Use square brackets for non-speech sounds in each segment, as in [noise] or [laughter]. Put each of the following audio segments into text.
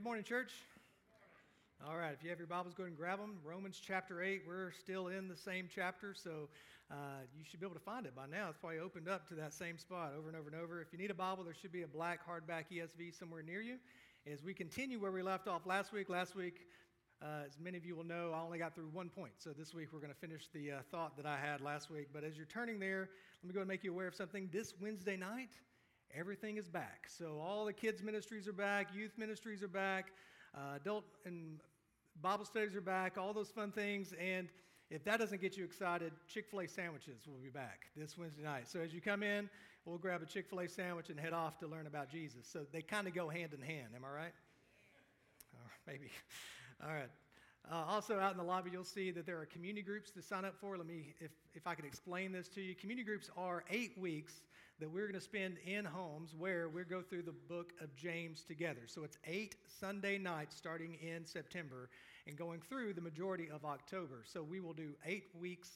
Good morning, church. All right, if you have your Bibles, go ahead and grab them. Romans chapter 8, we're still in the same chapter, so uh, you should be able to find it by now. It's probably opened up to that same spot over and over and over. If you need a Bible, there should be a black hardback ESV somewhere near you. As we continue where we left off last week, last week, uh, as many of you will know, I only got through one point. So this week we're going to finish the uh, thought that I had last week. But as you're turning there, let me go and make you aware of something. This Wednesday night, everything is back. So all the kids' ministries are back, youth ministries are back, uh, adult and Bible studies are back, all those fun things. And if that doesn't get you excited, Chick fil A sandwiches will be back this Wednesday night. So as you come in, we'll grab a Chick fil A sandwich and head off to learn about Jesus. So they kind of go hand in hand. Am I right? Or maybe. [laughs] All right. Uh, also, out in the lobby, you'll see that there are community groups to sign up for. Let me, if, if I could explain this to you. Community groups are eight weeks that we're going to spend in homes where we go through the book of James together. So it's eight Sunday nights starting in September and going through the majority of October. So we will do eight weeks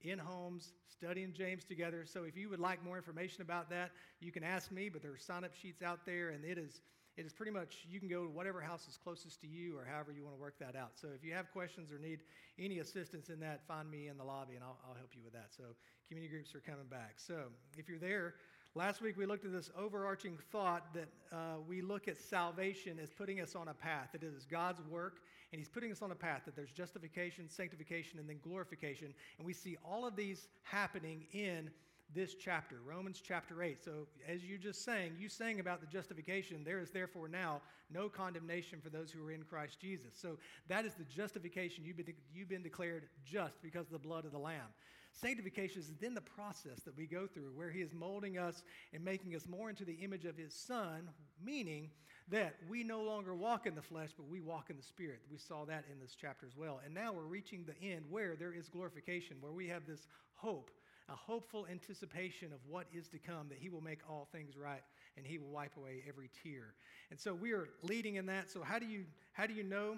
in homes studying James together. So if you would like more information about that, you can ask me, but there are sign up sheets out there, and it is it is pretty much you can go to whatever house is closest to you or however you want to work that out. So if you have questions or need any assistance in that, find me in the lobby and I'll, I'll help you with that. So community groups are coming back. So if you're there, last week we looked at this overarching thought that uh, we look at salvation as putting us on a path. It is God's work and He's putting us on a path that there's justification, sanctification, and then glorification. And we see all of these happening in this chapter, Romans chapter 8. So, as you just sang, you sang about the justification. There is therefore now no condemnation for those who are in Christ Jesus. So, that is the justification. You've been, you've been declared just because of the blood of the Lamb. Sanctification is then the process that we go through where He is molding us and making us more into the image of His Son, meaning that we no longer walk in the flesh, but we walk in the Spirit. We saw that in this chapter as well. And now we're reaching the end where there is glorification, where we have this hope a hopeful anticipation of what is to come, that He will make all things right and He will wipe away every tear. And so we are leading in that. So, how do you, how do you know?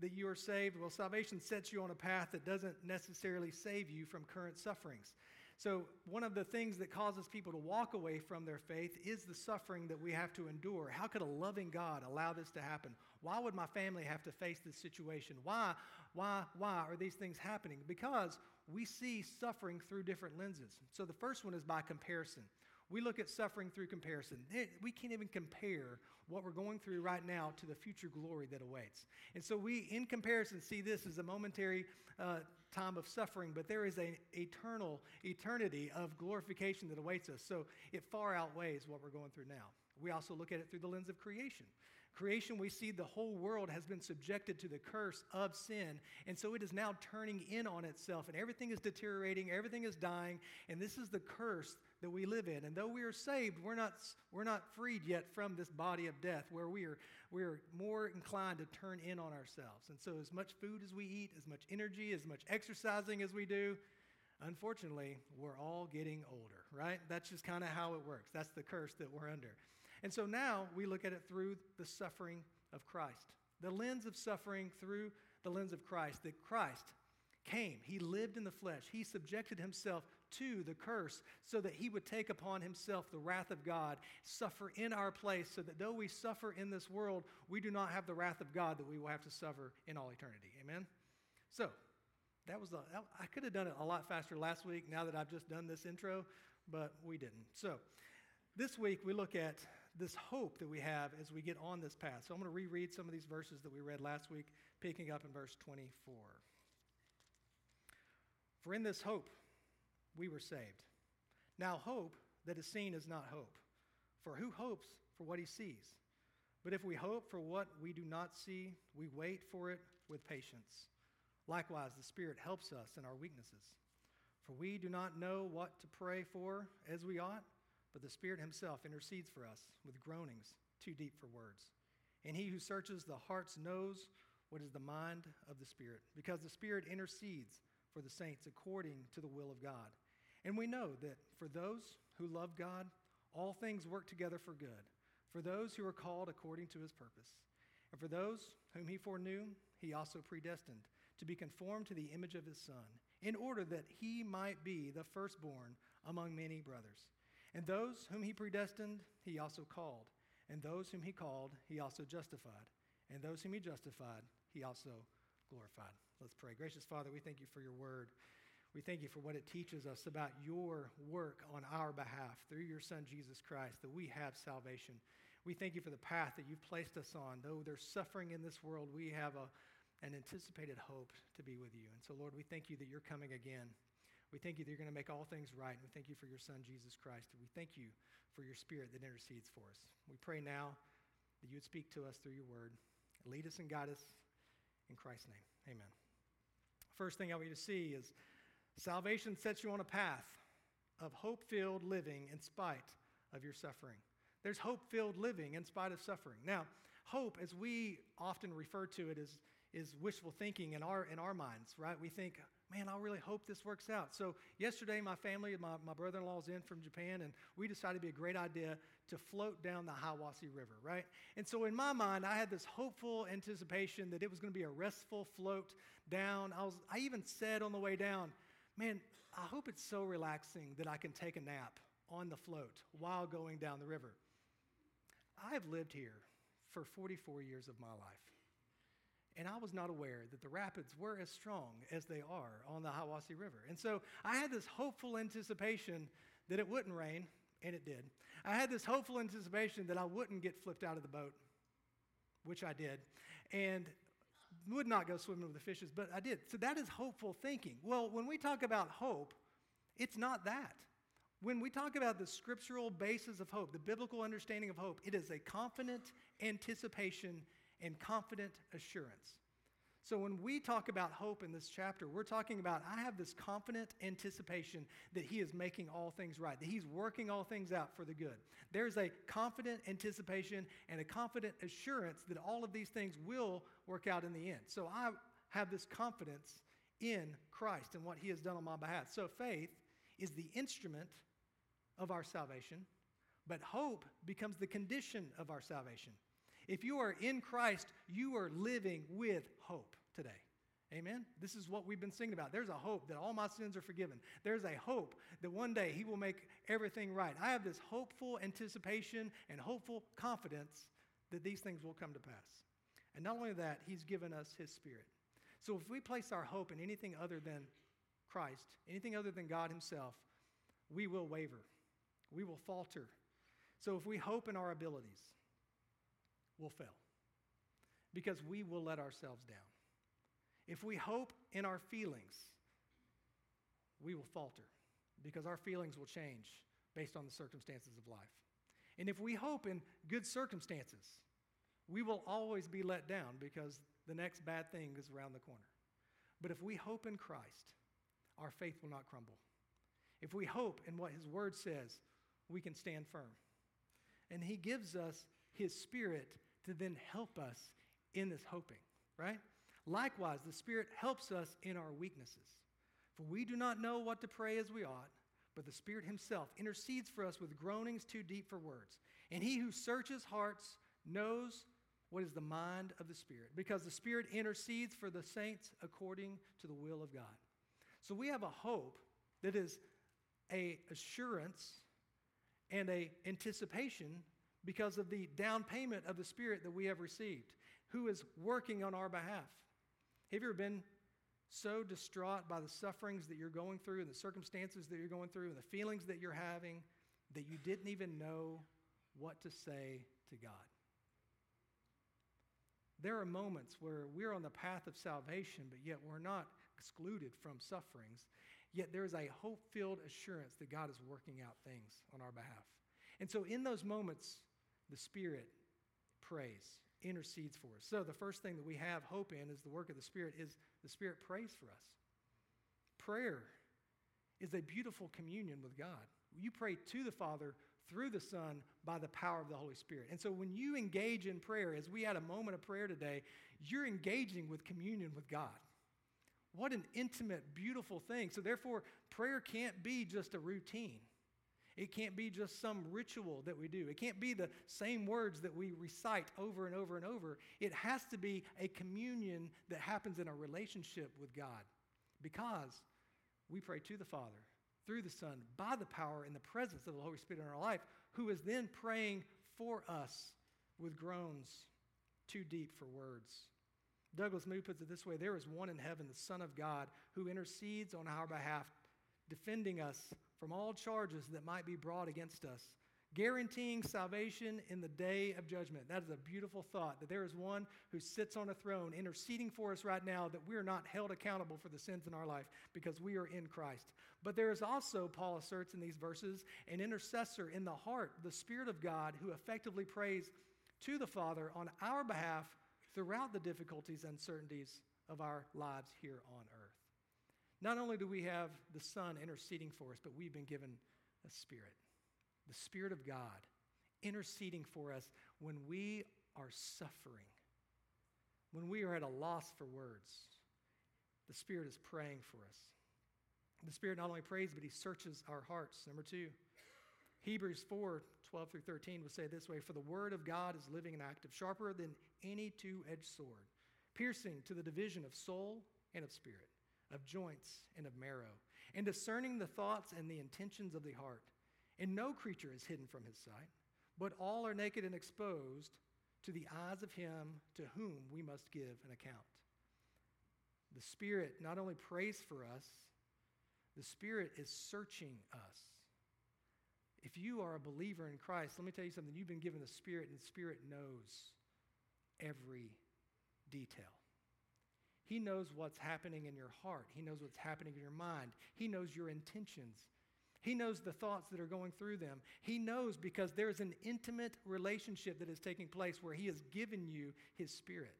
that you are saved? Well, salvation sets you on a path that doesn't necessarily save you from current sufferings. So, one of the things that causes people to walk away from their faith is the suffering that we have to endure. How could a loving God allow this to happen? Why would my family have to face this situation? Why, why, why are these things happening? Because we see suffering through different lenses. So, the first one is by comparison. We look at suffering through comparison. We can't even compare what we're going through right now to the future glory that awaits. And so we, in comparison, see this as a momentary uh, time of suffering, but there is an eternal eternity of glorification that awaits us. So it far outweighs what we're going through now. We also look at it through the lens of creation. Creation, we see the whole world has been subjected to the curse of sin. And so it is now turning in on itself, and everything is deteriorating, everything is dying. And this is the curse that we live in. And though we are saved, we're not, we're not freed yet from this body of death where we are, we are more inclined to turn in on ourselves. And so, as much food as we eat, as much energy, as much exercising as we do, unfortunately, we're all getting older, right? That's just kind of how it works. That's the curse that we're under. And so now we look at it through the suffering of Christ, the lens of suffering through the lens of Christ, that Christ came. He lived in the flesh. He subjected himself to the curse so that he would take upon himself the wrath of God, suffer in our place, so that though we suffer in this world, we do not have the wrath of God that we will have to suffer in all eternity. Amen? So, that was the, I could have done it a lot faster last week now that I've just done this intro, but we didn't. So, this week we look at this hope that we have as we get on this path. So I'm going to reread some of these verses that we read last week, picking up in verse 24. For in this hope we were saved. Now, hope that is seen is not hope. For who hopes for what he sees? But if we hope for what we do not see, we wait for it with patience. Likewise, the Spirit helps us in our weaknesses. For we do not know what to pray for as we ought but the Spirit Himself intercedes for us with groanings too deep for words. And He who searches the hearts knows what is the mind of the Spirit, because the Spirit intercedes for the saints according to the will of God. And we know that for those who love God, all things work together for good, for those who are called according to His purpose. And for those whom He foreknew, He also predestined to be conformed to the image of His Son, in order that He might be the firstborn among many brothers. And those whom he predestined, he also called. And those whom he called, he also justified. and those whom he justified, he also glorified. Let's pray. Gracious Father, we thank you for your word. We thank you for what it teaches us about your work on our behalf through your Son, Jesus Christ, that we have salvation. We thank you for the path that you've placed us on. Though there's suffering in this world, we have a, an anticipated hope to be with you. And so, Lord, we thank you that you're coming again. We thank you that you're going to make all things right. And we thank you for your Son, Jesus Christ. We thank you for your Spirit that intercedes for us. We pray now that you would speak to us through your word. Lead us and guide us in Christ's name. Amen. First thing I want you to see is salvation sets you on a path of hope filled living in spite of your suffering. There's hope filled living in spite of suffering. Now, hope, as we often refer to it, is, is wishful thinking in our, in our minds, right? We think, man, I really hope this works out. So, yesterday, my family, my, my brother in law's in from Japan, and we decided it'd be a great idea to float down the Hiwassee River, right? And so, in my mind, I had this hopeful anticipation that it was going to be a restful float down. I, was, I even said on the way down, man, I hope it's so relaxing that I can take a nap on the float while going down the river. I've lived here for 44 years of my life. And I was not aware that the rapids were as strong as they are on the Hiwassee River. And so I had this hopeful anticipation that it wouldn't rain, and it did. I had this hopeful anticipation that I wouldn't get flipped out of the boat, which I did, and would not go swimming with the fishes, but I did. So that is hopeful thinking. Well, when we talk about hope, it's not that. When we talk about the scriptural basis of hope, the biblical understanding of hope, it is a confident anticipation and confident assurance. So when we talk about hope in this chapter, we're talking about I have this confident anticipation that He is making all things right, that He's working all things out for the good. There's a confident anticipation and a confident assurance that all of these things will work out in the end. So I have this confidence in Christ and what He has done on my behalf. So faith is the instrument of our salvation, but hope becomes the condition of our salvation. If you are in Christ, you are living with hope today. Amen? This is what we've been singing about. There's a hope that all my sins are forgiven. There's a hope that one day He will make everything right. I have this hopeful anticipation and hopeful confidence that these things will come to pass. And not only that, He's given us His Spirit. So if we place our hope in anything other than Christ, anything other than God Himself, we will waver. We will falter. So if we hope in our abilities, will fail because we will let ourselves down. If we hope in our feelings, we will falter because our feelings will change based on the circumstances of life. And if we hope in good circumstances, we will always be let down because the next bad thing is around the corner. But if we hope in Christ, our faith will not crumble. If we hope in what His Word says, we can stand firm. And He gives us His Spirit to then help us in this hoping, right? Likewise, the Spirit helps us in our weaknesses. For we do not know what to pray as we ought, but the Spirit Himself intercedes for us with groanings too deep for words. And He who searches hearts knows what is the mind of the Spirit, because the Spirit intercedes for the saints according to the will of God. So we have a hope that is a assurance and a anticipation because of the down payment of the Spirit that we have received, who is working on our behalf. Have you ever been so distraught by the sufferings that you're going through and the circumstances that you're going through and the feelings that you're having that you didn't even know what to say to God? There are moments where we're on the path of salvation, but yet we're not excluded from sufferings. Yet there is a hope filled assurance that God is working out things on our behalf. And so, in those moments, the Spirit prays, intercedes for us. So the first thing that we have hope in is the work of the Spirit is the Spirit prays for us. Prayer is a beautiful communion with God. You pray to the Father through the Son by the power of the Holy Spirit. And so when you engage in prayer, as we had a moment of prayer today, you're engaging with communion with God. What an intimate, beautiful thing. So therefore, prayer can't be just a routine. It can't be just some ritual that we do. It can't be the same words that we recite over and over and over. It has to be a communion that happens in a relationship with God because we pray to the Father through the Son by the power and the presence of the Holy Spirit in our life, who is then praying for us with groans too deep for words. Douglas Moo puts it this way There is one in heaven, the Son of God, who intercedes on our behalf, defending us from all charges that might be brought against us, guaranteeing salvation in the day of judgment. That is a beautiful thought that there is one who sits on a throne interceding for us right now, that we are not held accountable for the sins in our life because we are in Christ. But there is also, Paul asserts in these verses, an intercessor in the heart, the Spirit of God, who effectively prays to the Father on our behalf throughout the difficulties and uncertainties of our lives here on earth. Not only do we have the Son interceding for us, but we've been given a Spirit, the Spirit of God, interceding for us when we are suffering, when we are at a loss for words. The Spirit is praying for us. The Spirit not only prays, but He searches our hearts. Number two, Hebrews 4 12 through 13 would say this way For the word of God is living and active, sharper than any two edged sword, piercing to the division of soul and of spirit, of joints and of marrow, and discerning the thoughts and the intentions of the heart. And no creature is hidden from his sight, but all are naked and exposed to the eyes of him to whom we must give an account. The Spirit not only prays for us, the Spirit is searching us. If you are a believer in Christ, let me tell you something. You've been given the Spirit, and the Spirit knows every detail. He knows what's happening in your heart, He knows what's happening in your mind, He knows your intentions. He knows the thoughts that are going through them. He knows because there's an intimate relationship that is taking place where He has given you His Spirit.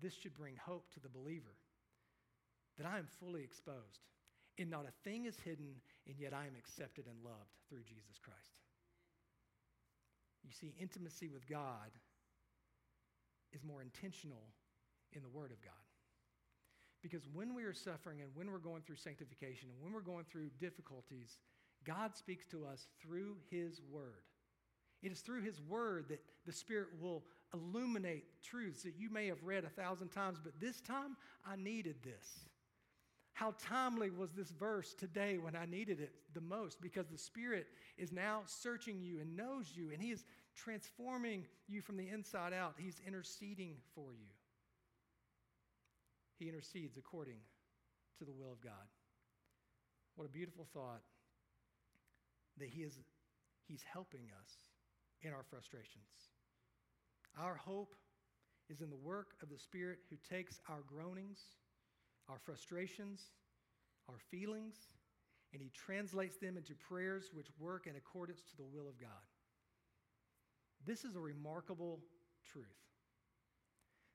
This should bring hope to the believer that I am fully exposed and not a thing is hidden, and yet I am accepted and loved through Jesus Christ. You see, intimacy with God is more intentional in the Word of God. Because when we are suffering and when we're going through sanctification and when we're going through difficulties, God speaks to us through His Word. It is through His Word that the Spirit will illuminate truths that you may have read a thousand times, but this time I needed this. How timely was this verse today when I needed it the most? Because the Spirit is now searching you and knows you, and He is transforming you from the inside out. He's interceding for you. He intercedes according to the will of God. What a beautiful thought that He is He's helping us in our frustrations. Our hope is in the work of the Spirit who takes our groanings our frustrations, our feelings, and He translates them into prayers which work in accordance to the will of God. This is a remarkable truth.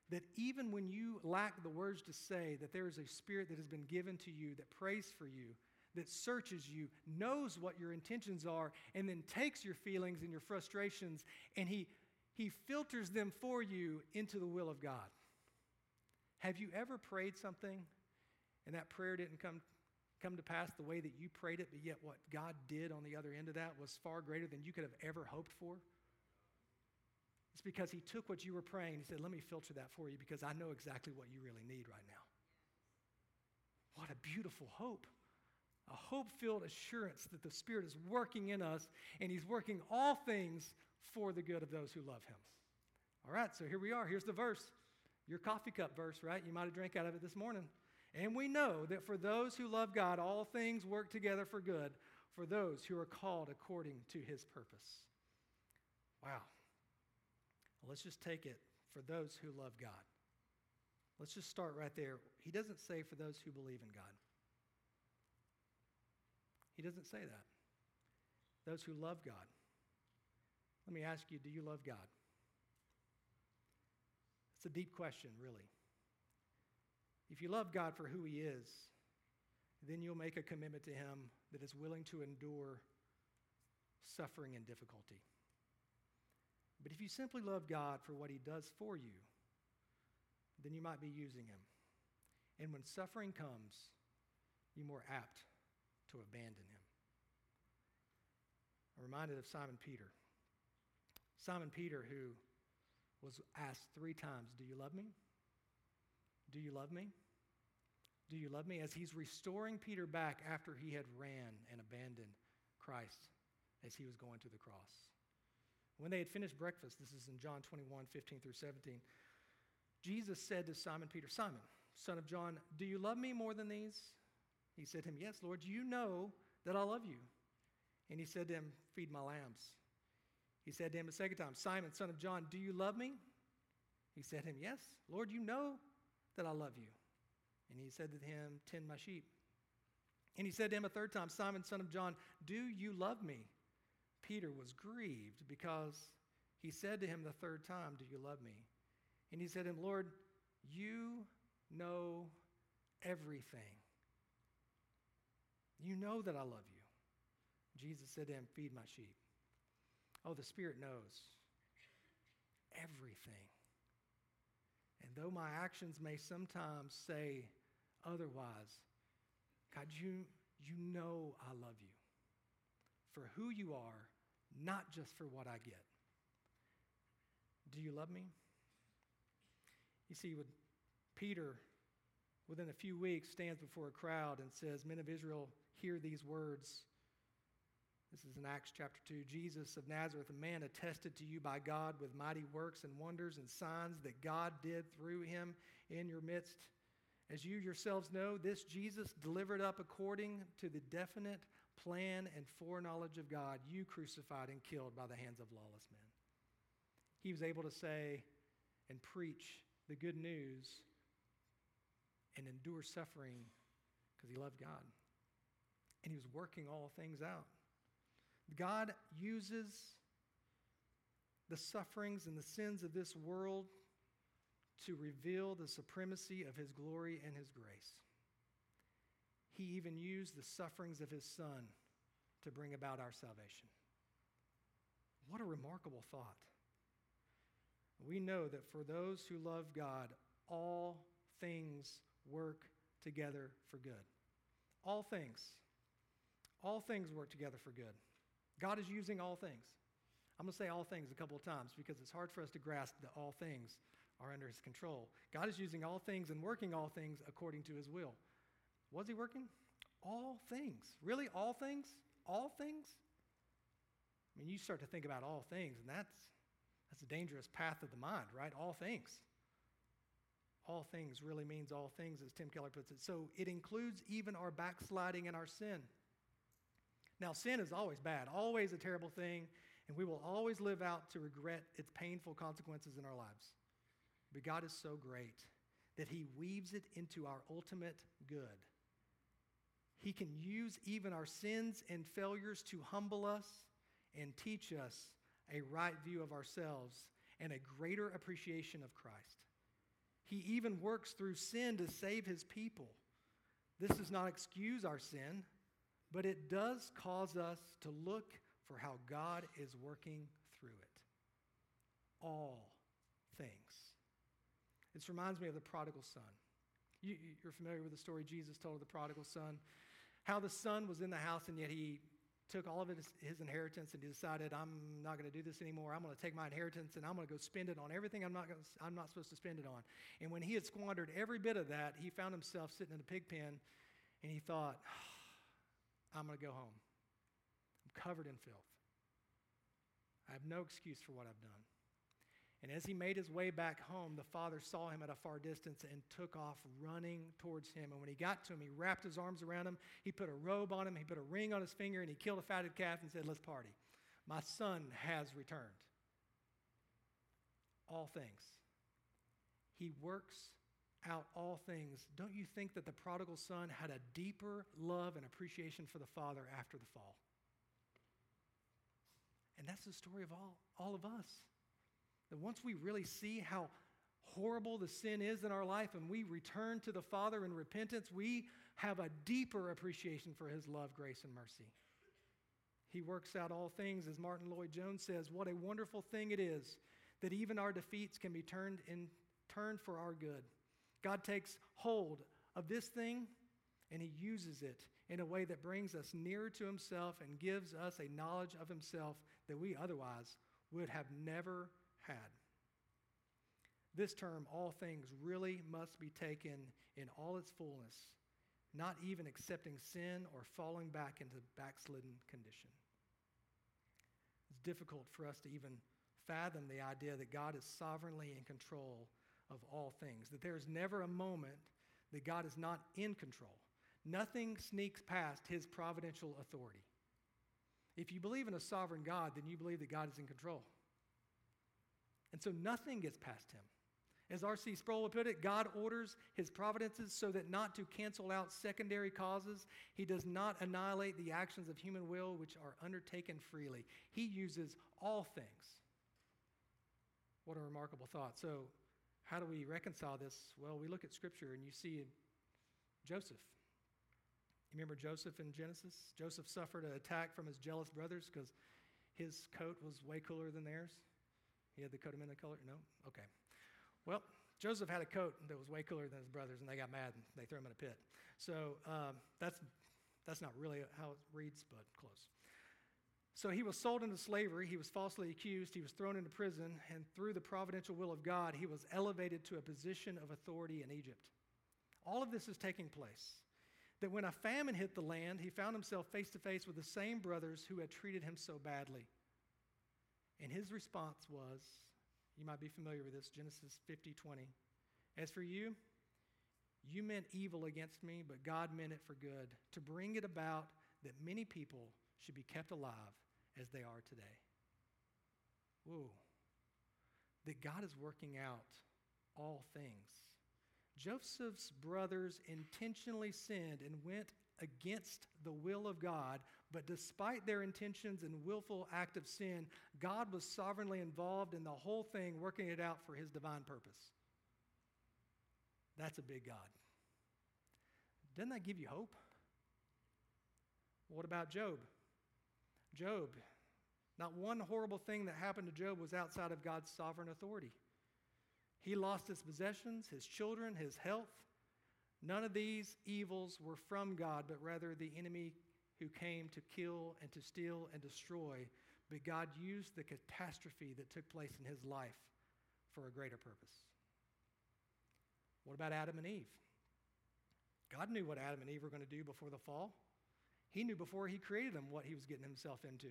That even when you lack the words to say, that there is a spirit that has been given to you that prays for you, that searches you, knows what your intentions are, and then takes your feelings and your frustrations and he, he filters them for you into the will of God. Have you ever prayed something and that prayer didn't come, come to pass the way that you prayed it, but yet what God did on the other end of that was far greater than you could have ever hoped for? It's because He took what you were praying He said, Let me filter that for you because I know exactly what you really need right now. What a beautiful hope. A hope filled assurance that the Spirit is working in us and He's working all things for the good of those who love Him. All right, so here we are. Here's the verse. Your coffee cup verse, right? You might have drank out of it this morning. And we know that for those who love God, all things work together for good for those who are called according to his purpose. Wow. Let's just take it for those who love God. Let's just start right there. He doesn't say for those who believe in God. He doesn't say that. Those who love God. Let me ask you do you love God? It's a deep question, really. If you love God for who He is, then you'll make a commitment to Him that is willing to endure suffering and difficulty. But if you simply love God for what He does for you, then you might be using Him. And when suffering comes, you're more apt to abandon Him. I'm reminded of Simon Peter. Simon Peter, who was asked three times, Do you love me? Do you love me? Do you love me? As he's restoring Peter back after he had ran and abandoned Christ as he was going to the cross. When they had finished breakfast, this is in John 21, 15 through 17, Jesus said to Simon Peter, Simon, son of John, do you love me more than these? He said to him, Yes, Lord, you know that I love you. And he said to him, Feed my lambs. He said to him a second time, Simon, son of John, do you love me? He said to him, Yes, Lord, you know that I love you. And he said to him, Tend my sheep. And he said to him a third time, Simon, son of John, do you love me? Peter was grieved because he said to him the third time, Do you love me? And he said to him, Lord, you know everything. You know that I love you. Jesus said to him, Feed my sheep. Oh, the Spirit knows everything. And though my actions may sometimes say otherwise, God, you, you know I love you for who you are, not just for what I get. Do you love me? You see, with Peter, within a few weeks, stands before a crowd and says, Men of Israel, hear these words. This is in Acts chapter 2. Jesus of Nazareth, a man attested to you by God with mighty works and wonders and signs that God did through him in your midst. As you yourselves know, this Jesus delivered up according to the definite plan and foreknowledge of God, you crucified and killed by the hands of lawless men. He was able to say and preach the good news and endure suffering because he loved God. And he was working all things out. God uses the sufferings and the sins of this world to reveal the supremacy of his glory and his grace. He even used the sufferings of his son to bring about our salvation. What a remarkable thought. We know that for those who love God, all things work together for good. All things. All things work together for good. God is using all things. I'm going to say all things a couple of times because it's hard for us to grasp that all things are under his control. God is using all things and working all things according to his will. Was he working? All things. Really? All things? All things? I mean, you start to think about all things, and that's, that's a dangerous path of the mind, right? All things. All things really means all things, as Tim Keller puts it. So it includes even our backsliding and our sin. Now, sin is always bad, always a terrible thing, and we will always live out to regret its painful consequences in our lives. But God is so great that He weaves it into our ultimate good. He can use even our sins and failures to humble us and teach us a right view of ourselves and a greater appreciation of Christ. He even works through sin to save his people. This does not excuse our sin, but it does cause us to look for how God is working through it. All things. This reminds me of the prodigal son. You, are familiar with the story Jesus told of the prodigal son how the son was in the house and yet he took all of his, his inheritance and he decided, I'm not going to do this anymore. I'm going to take my inheritance and I'm going to go spend it on everything I'm not, gonna, I'm not supposed to spend it on. And when he had squandered every bit of that, he found himself sitting in a pig pen and he thought, oh, [sighs] I'm going to go home. I'm covered in filth. I have no excuse for what I've done. And as he made his way back home, the father saw him at a far distance and took off running towards him. And when he got to him, he wrapped his arms around him. He put a robe on him. He put a ring on his finger, and he killed a fatted calf and said, Let's party. My son has returned. All things. He works out all things. Don't you think that the prodigal son had a deeper love and appreciation for the father after the fall? And that's the story of all, all of us. That once we really see how horrible the sin is in our life and we return to the Father in repentance, we have a deeper appreciation for His love, grace, and mercy. He works out all things, as Martyn Lloyd-Jones says. What a wonderful thing it is that even our defeats can be turned in turned for our good. God takes hold of this thing and he uses it in a way that brings us nearer to himself and gives us a knowledge of himself that we otherwise would have never had. This term, all things, really must be taken in all its fullness, not even accepting sin or falling back into backslidden condition. It's difficult for us to even fathom the idea that God is sovereignly in control of all things, that there is never a moment that God is not in control. Nothing sneaks past his providential authority. If you believe in a sovereign God, then you believe that God is in control. And so nothing gets past him. As R.C. Sproul would put it, God orders his providences so that not to cancel out secondary causes, he does not annihilate the actions of human will which are undertaken freely. He uses all things. What a remarkable thought. So, how do we reconcile this? Well, we look at Scripture and you see Joseph. You remember Joseph in Genesis? Joseph suffered an attack from his jealous brothers because his coat was way cooler than theirs. He had the coat of many color? No? Okay. Well, Joseph had a coat that was way cooler than his brothers, and they got mad and they threw him in a pit. So um, that's, that's not really how it reads, but close. So he was sold into slavery. He was falsely accused. He was thrown into prison. And through the providential will of God, he was elevated to a position of authority in Egypt. All of this is taking place. That when a famine hit the land, he found himself face to face with the same brothers who had treated him so badly. And his response was you might be familiar with this, Genesis 50 20. As for you, you meant evil against me, but God meant it for good, to bring it about that many people should be kept alive as they are today. Whoa. That God is working out all things. Joseph's brothers intentionally sinned and went against the will of God, but despite their intentions and willful act of sin, God was sovereignly involved in the whole thing, working it out for his divine purpose. That's a big God. Doesn't that give you hope? What about Job? Job, not one horrible thing that happened to Job was outside of God's sovereign authority. He lost his possessions, his children, his health. None of these evils were from God, but rather the enemy who came to kill and to steal and destroy. But God used the catastrophe that took place in his life for a greater purpose. What about Adam and Eve? God knew what Adam and Eve were going to do before the fall. He knew before he created them what he was getting himself into.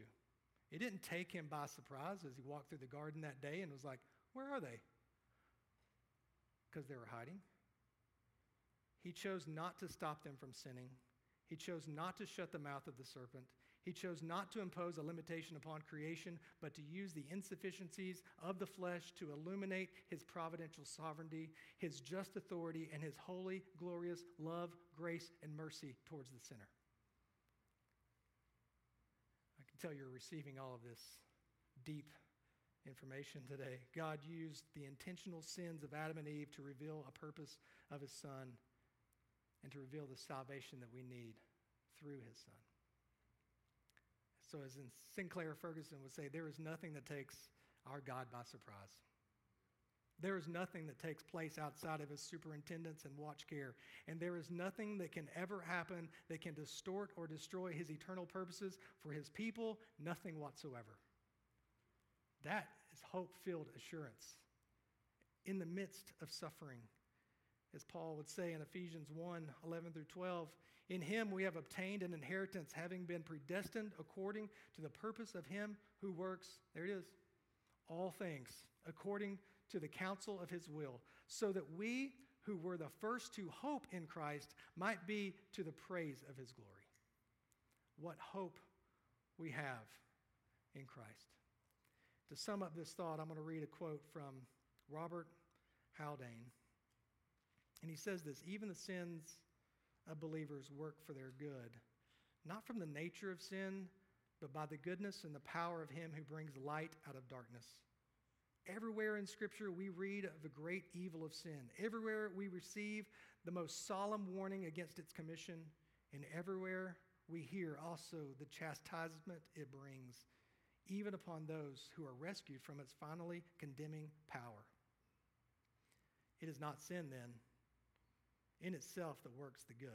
It didn't take him by surprise as he walked through the garden that day and was like, Where are they? Because they were hiding. He chose not to stop them from sinning. He chose not to shut the mouth of the serpent. He chose not to impose a limitation upon creation, but to use the insufficiencies of the flesh to illuminate his providential sovereignty, his just authority, and his holy, glorious love, grace, and mercy towards the sinner. I can tell you're receiving all of this deep information today. God used the intentional sins of Adam and Eve to reveal a purpose of his son and to reveal the salvation that we need through his son. So, as in Sinclair Ferguson would say, there is nothing that takes our God by surprise. There is nothing that takes place outside of his superintendence and watch care. And there is nothing that can ever happen that can distort or destroy his eternal purposes for his people, nothing whatsoever. That is hope filled assurance in the midst of suffering as Paul would say in Ephesians 1 11 through 12. In him we have obtained an inheritance, having been predestined according to the purpose of him who works, there it is, all things according to the counsel of his will, so that we who were the first to hope in Christ might be to the praise of his glory. What hope we have in Christ. To sum up this thought, I'm going to read a quote from Robert Haldane. And he says this even the sins of believers work for their good, not from the nature of sin, but by the goodness and the power of him who brings light out of darkness. Everywhere in Scripture, we read of the great evil of sin. Everywhere we receive the most solemn warning against its commission, and everywhere we hear also the chastisement it brings, even upon those who are rescued from its finally condemning power. It is not sin, then, in itself that works the good,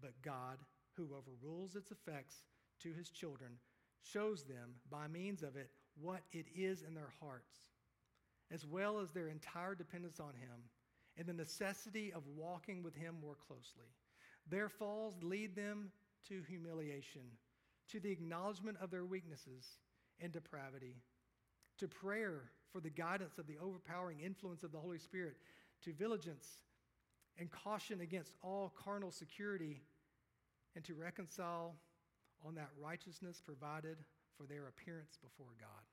but God, who overrules its effects to his children, shows them by means of it what it is in their hearts, as well as their entire dependence on him and the necessity of walking with him more closely. Their falls lead them to humiliation, to the acknowledgement of their weaknesses, and depravity, to prayer for the guidance of the overpowering influence of the Holy Spirit, to vigilance and caution against all carnal security, and to reconcile on that righteousness provided for their appearance before God.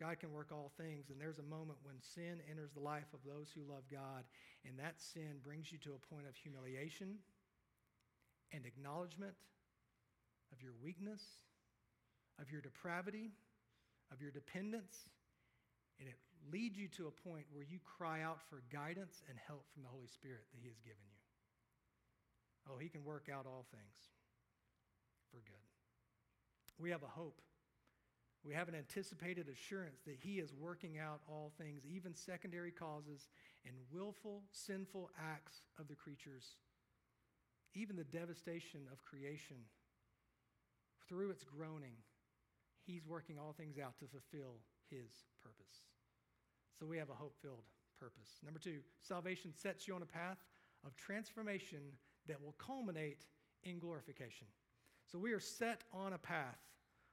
God can work all things, and there's a moment when sin enters the life of those who love God, and that sin brings you to a point of humiliation and acknowledgement of your weakness, of your depravity, of your dependence, and it leads you to a point where you cry out for guidance and help from the Holy Spirit that He has given you. Oh, He can work out all things for good. We have a hope. We have an anticipated assurance that He is working out all things, even secondary causes and willful, sinful acts of the creatures, even the devastation of creation. Through its groaning, He's working all things out to fulfill His purpose. So we have a hope filled purpose. Number two, salvation sets you on a path of transformation that will culminate in glorification. So we are set on a path.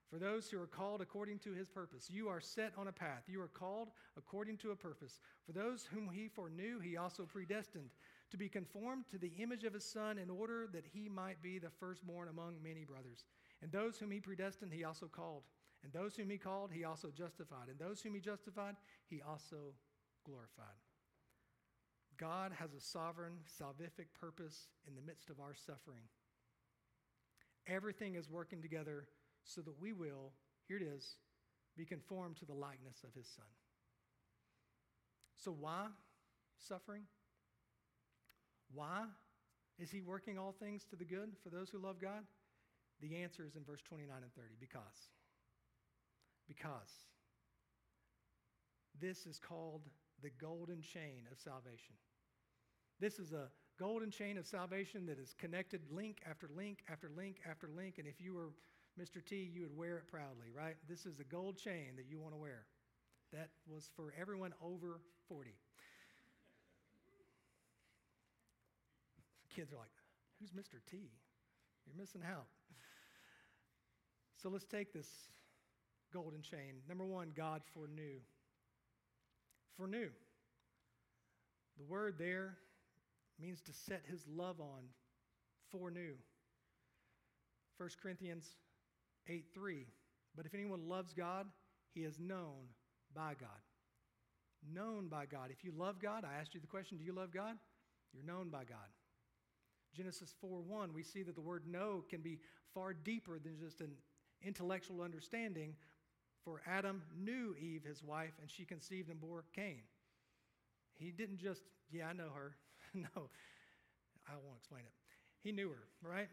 For those who are called according to his purpose, you are set on a path. You are called according to a purpose. For those whom he foreknew, he also predestined to be conformed to the image of his Son in order that he might be the firstborn among many brothers. And those whom he predestined, he also called. And those whom he called, he also justified. And those whom he justified, he also glorified. God has a sovereign, salvific purpose in the midst of our suffering. Everything is working together so that we will, here it is, be conformed to the likeness of his Son. So, why suffering? Why is he working all things to the good for those who love God? The answer is in verse 29 and 30 because. Because this is called the golden chain of salvation. This is a golden chain of salvation that is connected link after link after link after link. And if you were Mr. T, you would wear it proudly, right? This is a gold chain that you want to wear. That was for everyone over 40. Kids are like, who's Mr. T? You're missing out. So let's take this golden chain. Number one, God foreknew. Foreknew. The word there means to set his love on, foreknew. 1 Corinthians 8 3. But if anyone loves God, he is known by God. Known by God. If you love God, I asked you the question do you love God? You're known by God. Genesis 4 1, we see that the word know can be far deeper than just an intellectual understanding. For Adam knew Eve, his wife, and she conceived and bore Cain. He didn't just, yeah, I know her. [laughs] no, I won't explain it. He knew her, right?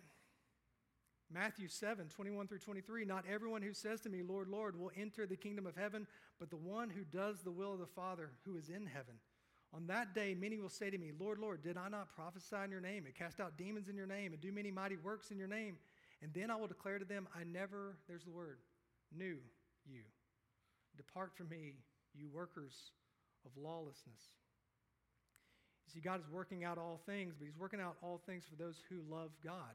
Matthew 7, 21 through 23. Not everyone who says to me, Lord, Lord, will enter the kingdom of heaven, but the one who does the will of the Father who is in heaven. On that day, many will say to me, Lord, Lord, did I not prophesy in your name and cast out demons in your name and do many mighty works in your name? And then I will declare to them, I never, there's the word, knew you. Depart from me, you workers of lawlessness. You see, God is working out all things, but He's working out all things for those who love God.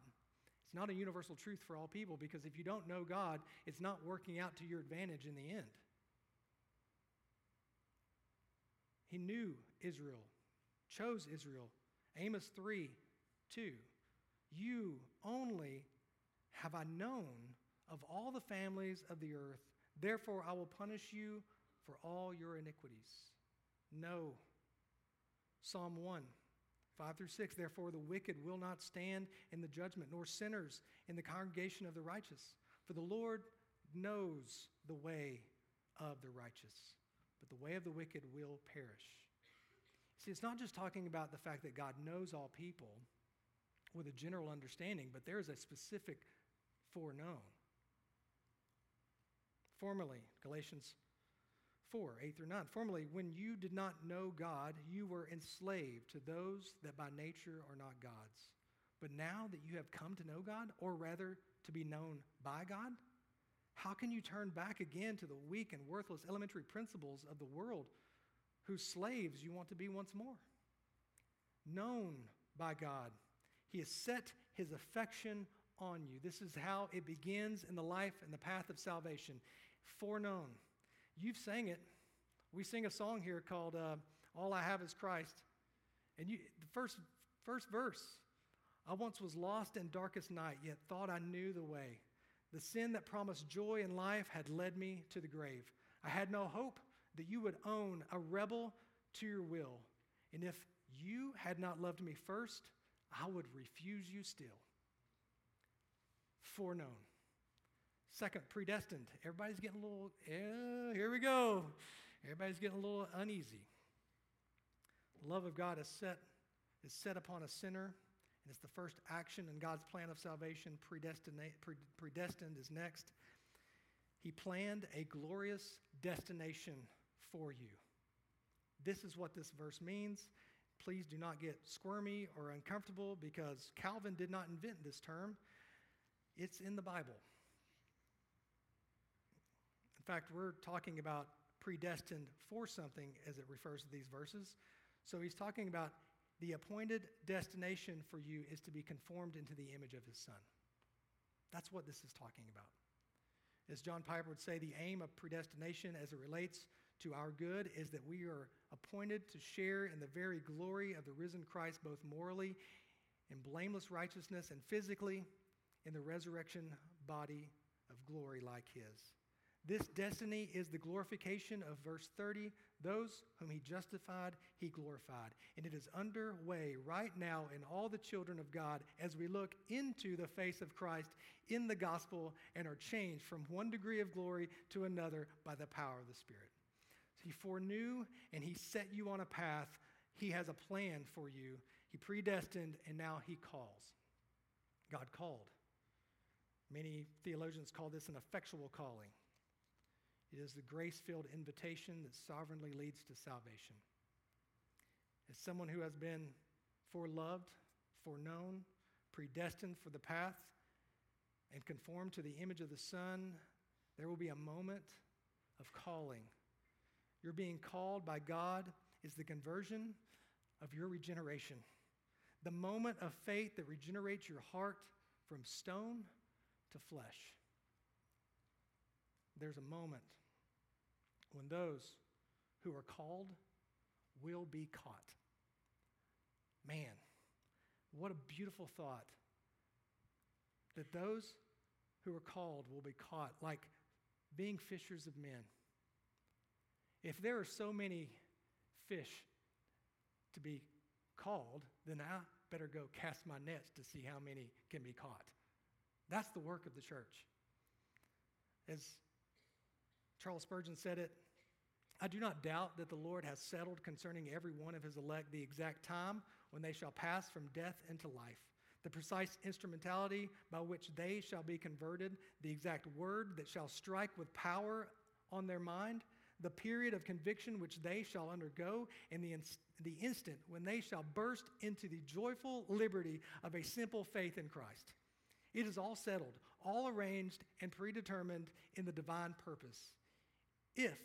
It's not a universal truth for all people because if you don't know God, it's not working out to your advantage in the end. He knew Israel, chose Israel. Amos 3 2. You only have I known of all the families of the earth, therefore I will punish you for all your iniquities. No. Psalm 1, 5 through 6. Therefore, the wicked will not stand in the judgment, nor sinners in the congregation of the righteous. For the Lord knows the way of the righteous, but the way of the wicked will perish. See, it's not just talking about the fact that God knows all people with a general understanding, but there is a specific foreknown. Formerly, Galatians 4 8 through 9. Formerly, when you did not know God, you were enslaved to those that by nature are not God's. But now that you have come to know God, or rather to be known by God, how can you turn back again to the weak and worthless elementary principles of the world whose slaves you want to be once more? Known by God, He has set His affection on you. This is how it begins in the life and the path of salvation. Foreknown. You've sang it. We sing a song here called uh, All I Have is Christ. And you, the first, first verse I once was lost in darkest night, yet thought I knew the way. The sin that promised joy and life had led me to the grave. I had no hope that you would own a rebel to your will. And if you had not loved me first, I would refuse you still. Foreknown. Second, predestined. Everybody's getting a little, yeah, here we go. Everybody's getting a little uneasy. The love of God is set, is set upon a sinner, and it's the first action in God's plan of salvation. Predestined, predestined is next. He planned a glorious destination for you. This is what this verse means. Please do not get squirmy or uncomfortable because Calvin did not invent this term. It's in the Bible. In fact, we're talking about predestined for something as it refers to these verses. So he's talking about the appointed destination for you is to be conformed into the image of his son. That's what this is talking about. As John Piper would say, the aim of predestination as it relates to our good is that we are appointed to share in the very glory of the risen Christ, both morally in blameless righteousness and physically in the resurrection body of glory like his. This destiny is the glorification of verse 30. Those whom he justified, he glorified. And it is underway right now in all the children of God as we look into the face of Christ in the gospel and are changed from one degree of glory to another by the power of the Spirit. He foreknew and he set you on a path. He has a plan for you. He predestined and now he calls. God called. Many theologians call this an effectual calling. It is the grace filled invitation that sovereignly leads to salvation. As someone who has been foreloved, foreknown, predestined for the path, and conformed to the image of the Son, there will be a moment of calling. You're being called by God is the conversion of your regeneration. The moment of faith that regenerates your heart from stone to flesh. There's a moment when those who are called will be caught. Man, what a beautiful thought that those who are called will be caught, like being fishers of men. If there are so many fish to be called, then I better go cast my nets to see how many can be caught. That's the work of the church. As Charles Spurgeon said it, I do not doubt that the Lord has settled concerning every one of his elect the exact time when they shall pass from death into life, the precise instrumentality by which they shall be converted, the exact word that shall strike with power on their mind, the period of conviction which they shall undergo, and the, ins- the instant when they shall burst into the joyful liberty of a simple faith in Christ. It is all settled, all arranged and predetermined in the divine purpose. If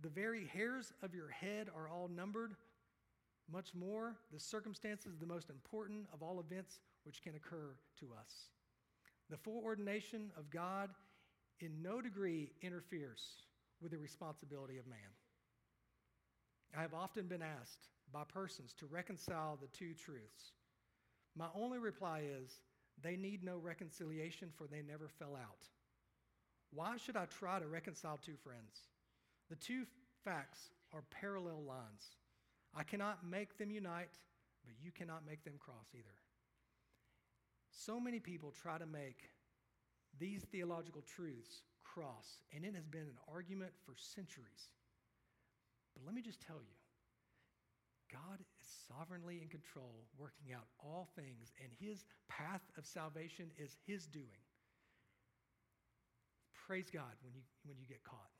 the very hairs of your head are all numbered, much more, the circumstances, the most important of all events which can occur to us. The foreordination of God in no degree interferes with the responsibility of man. I have often been asked by persons to reconcile the two truths. My only reply is they need no reconciliation, for they never fell out. Why should I try to reconcile two friends? The two facts are parallel lines. I cannot make them unite, but you cannot make them cross either. So many people try to make these theological truths cross, and it has been an argument for centuries. But let me just tell you God is sovereignly in control, working out all things, and his path of salvation is his doing. Praise God when you, when you get caught.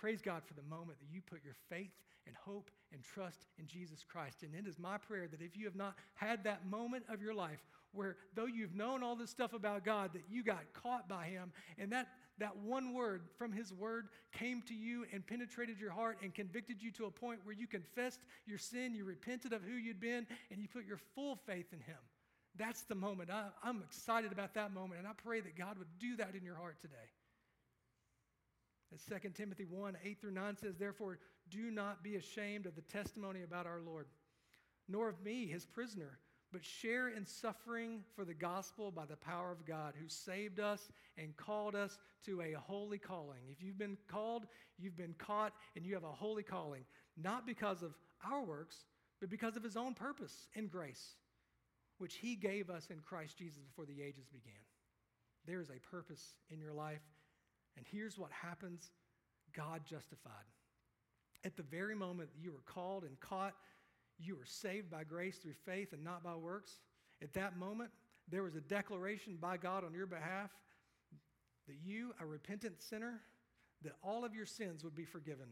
Praise God for the moment that you put your faith and hope and trust in Jesus Christ. And it is my prayer that if you have not had that moment of your life where, though you've known all this stuff about God, that you got caught by Him, and that, that one word from His Word came to you and penetrated your heart and convicted you to a point where you confessed your sin, you repented of who you'd been, and you put your full faith in Him. That's the moment. I, I'm excited about that moment, and I pray that God would do that in your heart today. As 2 Timothy 1 8 through 9 says, Therefore, do not be ashamed of the testimony about our Lord, nor of me, his prisoner, but share in suffering for the gospel by the power of God, who saved us and called us to a holy calling. If you've been called, you've been caught, and you have a holy calling, not because of our works, but because of his own purpose and grace, which he gave us in Christ Jesus before the ages began. There is a purpose in your life, and here's what happens God justified. At the very moment that you were called and caught, you were saved by grace through faith and not by works. At that moment, there was a declaration by God on your behalf that you, a repentant sinner, that all of your sins would be forgiven.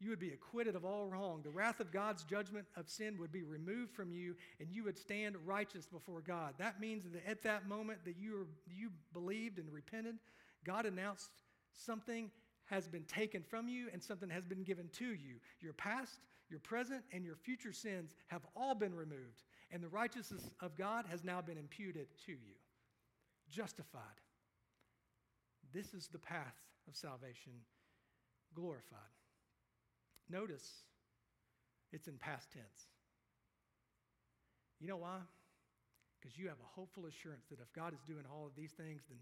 You would be acquitted of all wrong. The wrath of God's judgment of sin would be removed from you, and you would stand righteous before God. That means that at that moment that you, were, you believed and repented, God announced something has been taken from you and something has been given to you. Your past, your present, and your future sins have all been removed, and the righteousness of God has now been imputed to you. Justified. This is the path of salvation, glorified. Notice it's in past tense. You know why? Because you have a hopeful assurance that if God is doing all of these things, then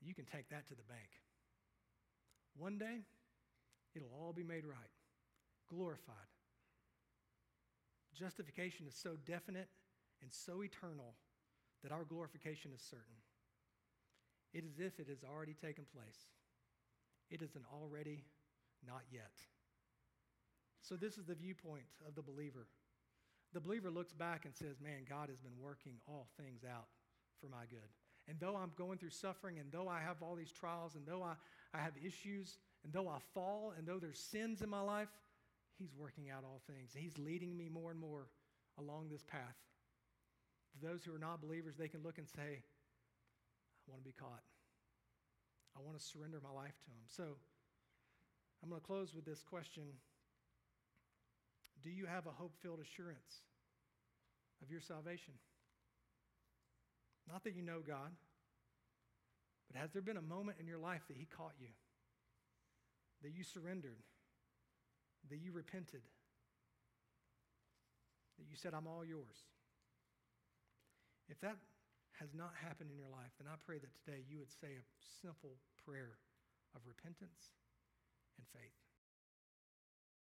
you can take that to the bank. One day, it'll all be made right, glorified. Justification is so definite and so eternal that our glorification is certain. It is if it has already taken place. It is an already, not yet. So, this is the viewpoint of the believer. The believer looks back and says, Man, God has been working all things out for my good. And though I'm going through suffering, and though I have all these trials, and though I, I have issues, and though I fall, and though there's sins in my life, He's working out all things. He's leading me more and more along this path. Those who are not believers, they can look and say, I want to be caught. I want to surrender my life to Him. So I'm going to close with this question Do you have a hope filled assurance of your salvation? Not that you know God, but has there been a moment in your life that He caught you, that you surrendered, that you repented, that you said, I'm all yours? If that has not happened in your life, then I pray that today you would say a simple prayer of repentance and faith.